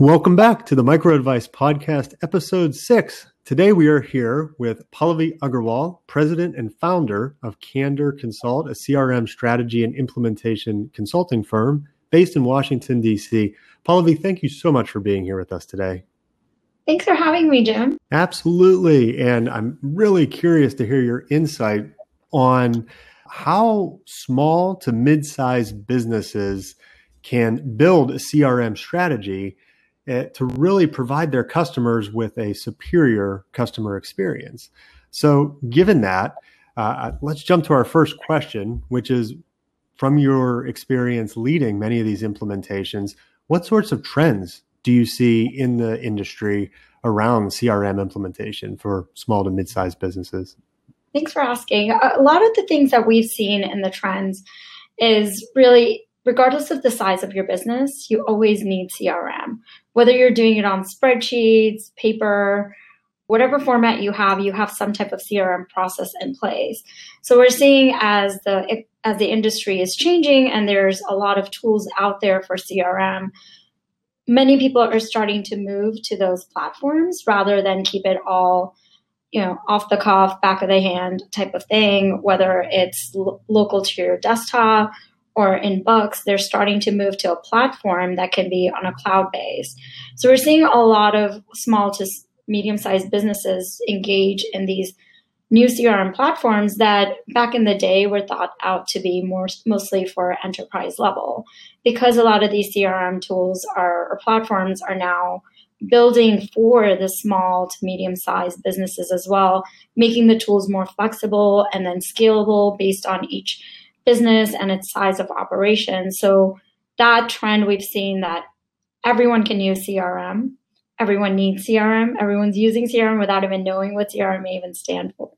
Welcome back to the Micro Advice Podcast, episode six. Today we are here with Pallavi Agarwal, president and founder of Candor Consult, a CRM strategy and implementation consulting firm based in Washington, D.C. Pallavi, thank you so much for being here with us today. Thanks for having me, Jim. Absolutely. And I'm really curious to hear your insight on how small to mid sized businesses can build a CRM strategy to really provide their customers with a superior customer experience. So, given that, uh, let's jump to our first question, which is from your experience leading many of these implementations, what sorts of trends do you see in the industry around CRM implementation for small to mid sized businesses? Thanks for asking. A lot of the things that we've seen in the trends is really regardless of the size of your business, you always need CRM. Whether you're doing it on spreadsheets, paper, whatever format you have, you have some type of CRM process in place. So we're seeing as the as the industry is changing and there's a lot of tools out there for CRM, many people are starting to move to those platforms rather than keep it all you know off the cuff back of the hand type of thing whether it's lo- local to your desktop or in books, they're starting to move to a platform that can be on a cloud base. So we're seeing a lot of small to medium sized businesses engage in these new CRM platforms that back in the day were thought out to be more mostly for enterprise level because a lot of these CRM tools are or platforms are now building for the small to medium sized businesses as well, making the tools more flexible and then scalable based on each business and its size of operation. So that trend we've seen that everyone can use CRM. Everyone needs CRM. Everyone's using CRM without even knowing what CRM may even stand for.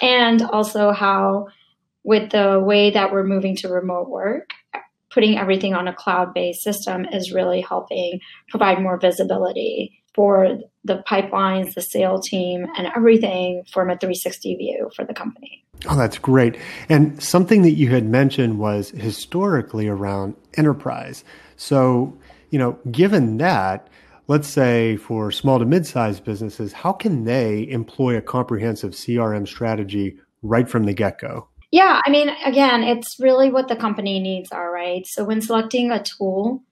And also how with the way that we're moving to remote work, putting everything on a cloud-based system is really helping provide more visibility for the pipelines, the sale team, and everything from a 360 view for the company. Oh, that's great. And something that you had mentioned was historically around enterprise. So, you know, given that, let's say for small to mid-sized businesses, how can they employ a comprehensive CRM strategy right from the get-go? Yeah, I mean, again, it's really what the company needs are, right? So when selecting a tool,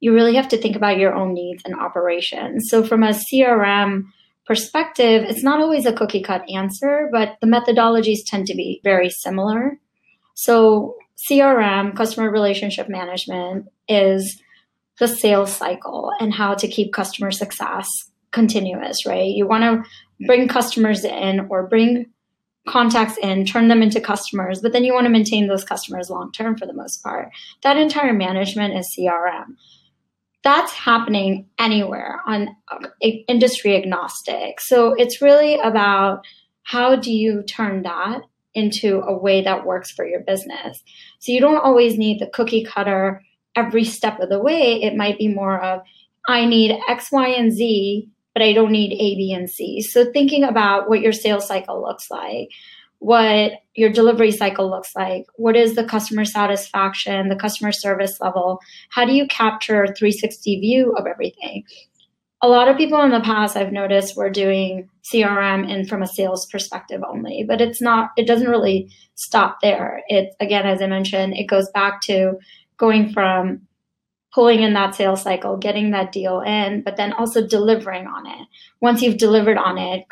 you really have to think about your own needs and operations. So from a CRM perspective, it's not always a cookie cut answer, but the methodologies tend to be very similar. So CRM, customer relationship management, is the sales cycle and how to keep customer success continuous, right? You want to bring customers in or bring contacts in, turn them into customers, but then you want to maintain those customers long term for the most part. That entire management is CRM that's happening anywhere on uh, industry agnostic. So it's really about how do you turn that into a way that works for your business. So you don't always need the cookie cutter every step of the way. It might be more of, I need X, Y, and Z, but I don't need A, B, and C. So thinking about what your sales cycle looks like, what your delivery cycle looks like. What is the customer satisfaction, the customer service level? How do you capture 360 view of everything? A lot of people in the past I've noticed were doing CRM and from a sales perspective only, but it's not, it doesn't really stop there. It, again, as I mentioned, it goes back to going from pulling in that sales cycle, getting that deal in, but then also delivering on it. Once you've delivered on it,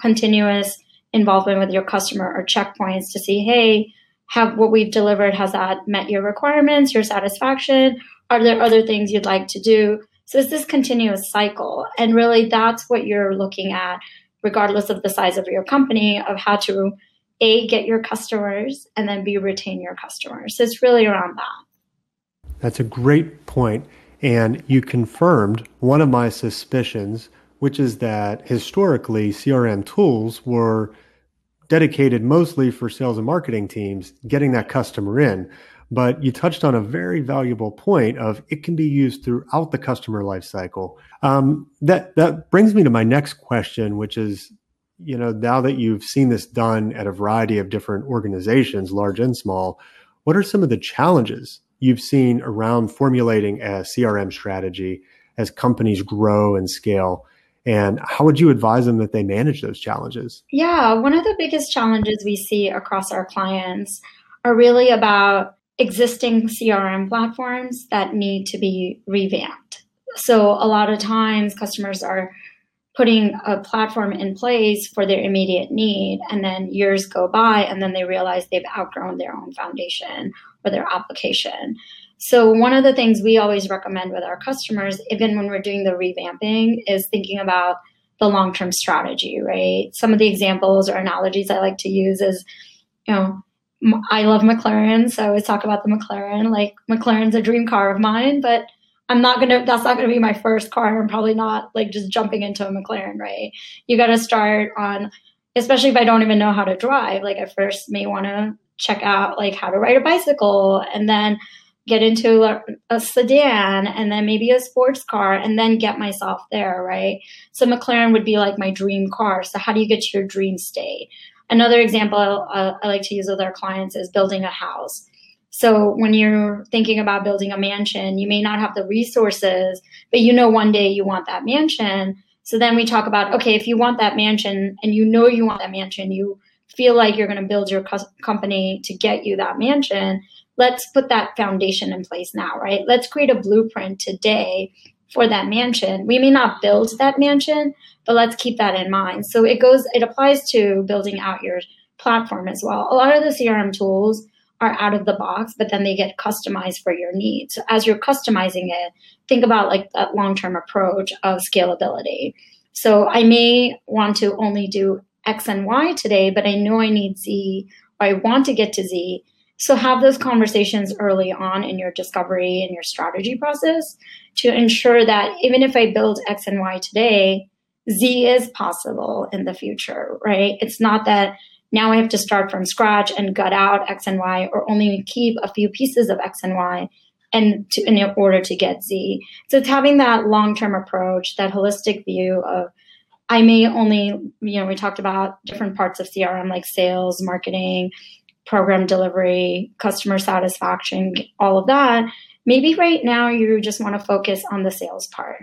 continuous involvement with your customer or checkpoints to see, hey, have what we've delivered, has that met your requirements, your satisfaction? Are there other things you'd like to do? So it's this continuous cycle. And really that's what you're looking at, regardless of the size of your company, of how to A, get your customers and then B, retain your customers. So it's really around that. That's a great point. And you confirmed one of my suspicions which is that historically CRM tools were dedicated mostly for sales and marketing teams getting that customer in. But you touched on a very valuable point of it can be used throughout the customer lifecycle. Um, that that brings me to my next question, which is, you know, now that you've seen this done at a variety of different organizations, large and small, what are some of the challenges you've seen around formulating a CRM strategy as companies grow and scale. And how would you advise them that they manage those challenges? Yeah, one of the biggest challenges we see across our clients are really about existing CRM platforms that need to be revamped. So, a lot of times customers are putting a platform in place for their immediate need, and then years go by, and then they realize they've outgrown their own foundation or their application. So, one of the things we always recommend with our customers, even when we're doing the revamping, is thinking about the long term strategy, right? Some of the examples or analogies I like to use is, you know, I love McLaren, so I always talk about the McLaren. Like, McLaren's a dream car of mine, but I'm not gonna. That's not gonna be my first car. I'm probably not like just jumping into a McLaren, right? You got to start on, especially if I don't even know how to drive. Like, I first may want to check out like how to ride a bicycle, and then get into a, a, sedan and then maybe a sports car and then get myself there, right? So McLaren would be like my dream car. So how do you get to your dream state? Another example I, I like to use with our clients is building a house. So when you're thinking about building a mansion, you may not have the resources, but you know one day you want that mansion. So then we talk about okay, if you want that mansion and you know you want that mansion, you feel like you're going to build your co- company to get you that mansion let's put that foundation in place now, right? Let's create a blueprint today for that mansion. We may not build that mansion, but let's keep that in mind. So it goes, it applies to building out your platform as well. A lot of the CRM tools are out of the box, but then they get customized for your needs. So as you're customizing it, think about like that long term approach of scalability. So I may want to only do X and Y today, but I know I need Z or I want to get to Z. So have those conversations early on in your discovery and your strategy process to ensure that even if I build X and Y today, Z is possible in the future, right? It's not that now I have to start from scratch and gut out X and Y or only keep a few pieces of X and Y and to, in order to get Z. So it's having that long-term approach, that holistic view of I may only, you know, we talked about different parts of CRM like sales, marketing, program delivery, customer satisfaction, all of that. Maybe right now you just want to focus on the sales part.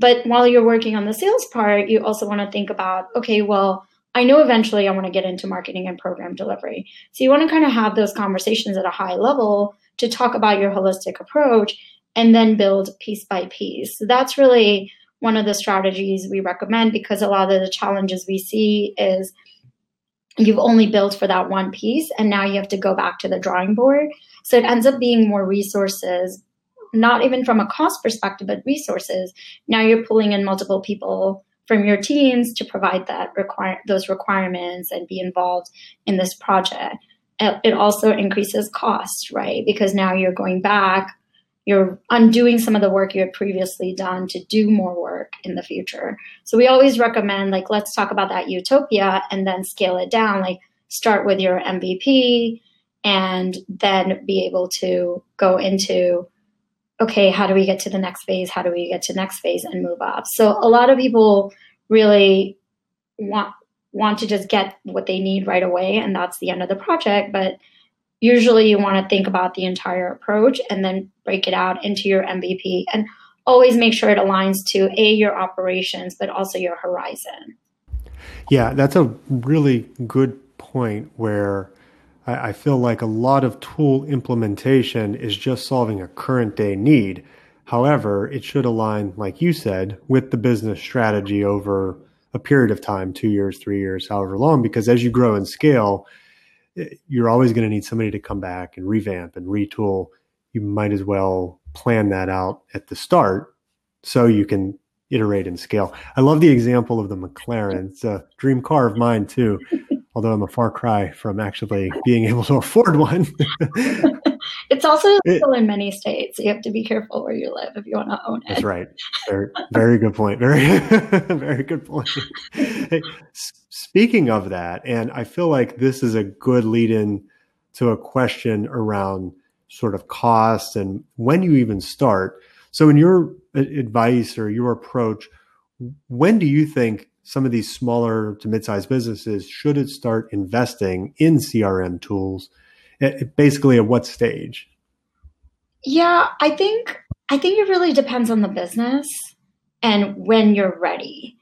But while you're working on the sales part, you also want to think about, okay, well, I know eventually I want to get into marketing and program delivery. So you want to kind of have those conversations at a high level to talk about your holistic approach and then build piece by piece. So that's really one of the strategies we recommend because a lot of the challenges we see is you've only built for that one piece and now you have to go back to the drawing board. So it ends up being more resources not even from a cost perspective but resources. Now you're pulling in multiple people from your teams to provide that require those requirements and be involved in this project. It also increases cost right? Because now you're going back you're undoing some of the work you had previously done to do more work in the future. So we always recommend like let's talk about that utopia and then scale it down. Like start with your MVP and then be able to go into okay, how do we get to the next phase? How do we get to next phase and move up? So a lot of people really want want to just get what they need right away and that's the end of the project, but usually you want to think about the entire approach and then break it out into your MVP and always make sure it aligns to a your operations but also your horizon. Yeah, that's a really good point where I, feel like a lot of tool implementation is just solving a current day need. However, it should align, like you said, with the business strategy over a period of time, two years, three years, however long, because as you grow and scale, you're always going to need somebody to come back and revamp and retool. You might as well plan that out at the start so you can iterate and scale. I love the example of the McLaren. It's a dream car of mine too, although I'm a far cry from actually being able to afford one. it's also legal in many states. You have to be careful where you live if you want to own it. That's right. Very, very good point. Very, very good point. Hey, speaking of that, and I feel like this is a good lead in to a question around sort of costs and when you even start. So, in your advice or your approach, when do you think some of these smaller to mid-sized businesses should it start investing in CRM tools? Eh, basically, at what stage? Yeah, I think I think it really depends on the business and when you're ready.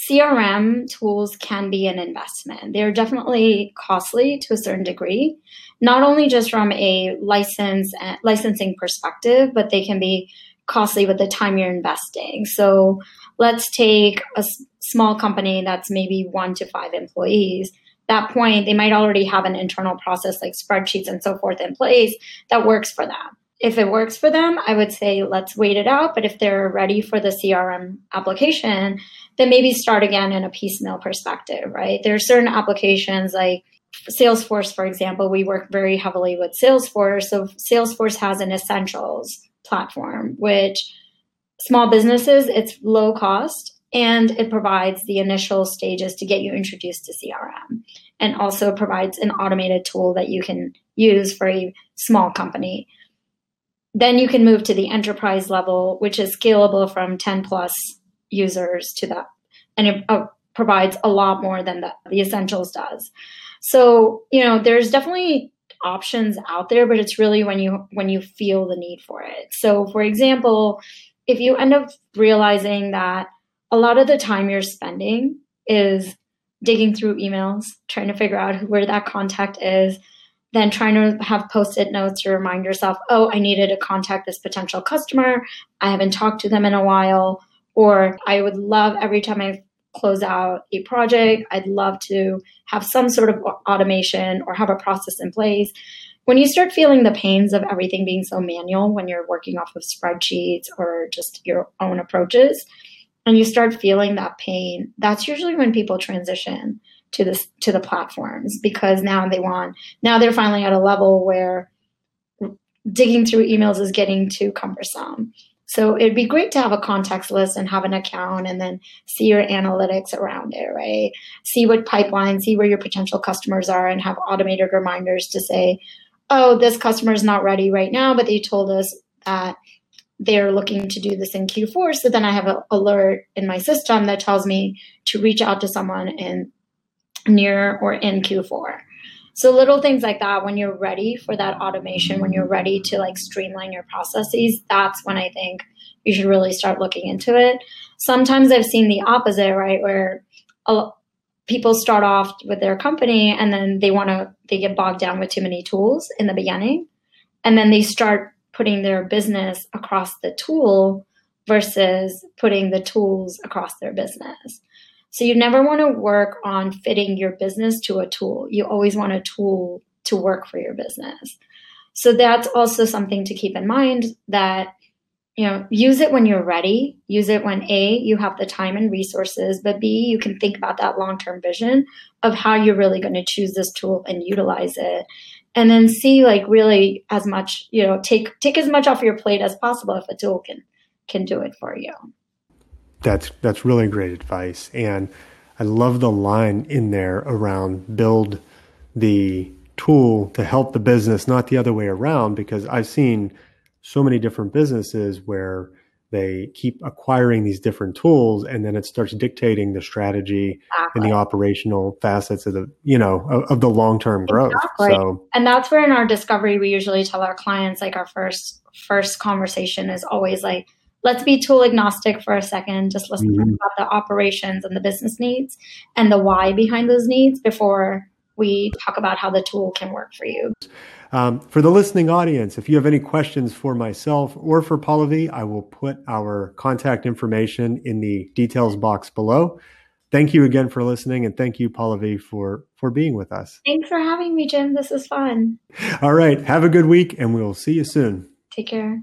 CRM tools can be an investment. They're definitely costly to a certain degree, not only just from a license uh, licensing perspective, but they can be costly with the time you're investing. So let's take a s- small company that's maybe one to five employees. That point, they might already have an internal process like spreadsheets and so forth in place that works for them. If it works for them, I would say let's wait it out. But if they're ready for the CRM application, then maybe start again in a piecemeal perspective, right? There are certain applications like Salesforce, for example, we work very heavily with Salesforce. So Salesforce has an essentials platform, which small businesses, it's low cost and it provides the initial stages to get you introduced to CRM and also provides an automated tool that you can use for a small company. Then you can move to the enterprise level, which is scalable from 10 plus users to that. And it uh, provides a lot more than the, the essentials does. So, you know, there's definitely options out there, but it's really when you when you feel the need for it. So, for example, if you end up realizing that a lot of the time you're spending is digging through emails, trying to figure out where that contact is, then trying to have post-it notes to remind yourself, oh, I needed to contact this potential customer. I haven't talked to them in a while. Or I would love every time I close out a project, I'd love to have some sort of automation or have a process in place. When you start feeling the pains of everything being so manual when you're working off of spreadsheets or just your own approaches, and you start feeling that pain, that's usually when people transition to this to the platforms because now they want now they're finally at a level where digging through emails is getting too cumbersome so it'd be great to have a context list and have an account and then see your analytics around it, right? See what pipeline, see where your potential customers are and have automated reminders to say, oh, this customer is not ready right now, but they told us that they're looking to do this in Q4. So then I have an alert in my system that tells me to reach out to someone in near or in Q4. So little things like that, when you're ready for that automation, when you're ready to like streamline your processes, that's when I think you should really start looking into it. Sometimes I've seen the opposite, right? Where a, people start off with their company and then they want to, they get bogged down with too many tools in the beginning. And then they start putting their business across the tool versus putting the tools across their business. So you never want to work on fitting your business to a tool. You always want a tool to work for your business. So that's also something to keep in mind that you know, use it when you're ready. Use it when A, you have the time and resources, but B, you can think about that long-term vision of how you're really going to choose this tool and utilize it. And then C, like really as much, you know, take take as much off your plate as possible if a tool can can do it for you. That's that's really great advice, and I love the line in there around build the tool to help the business, not the other way around. Because I've seen so many different businesses where they keep acquiring these different tools and then it starts dictating the strategy exactly. and the operational facets of the you know of, of the long-term growth exactly. so and that's where in our discovery we usually tell our clients like our first first conversation is always like let's be tool agnostic for a second. Just let's mm-hmm. talk about the operations and the business needs and the why behind those needs before we talk about how the tool can work for you. Um, for the listening audience, if you have any questions for myself or for Pallavi, I will put our contact information in the details box below. Thank you again for listening, and thank you, Pallavi, for for being with us. Thanks for having me, Jim. This is fun. All right, have a good week, and we will see you soon. Take care.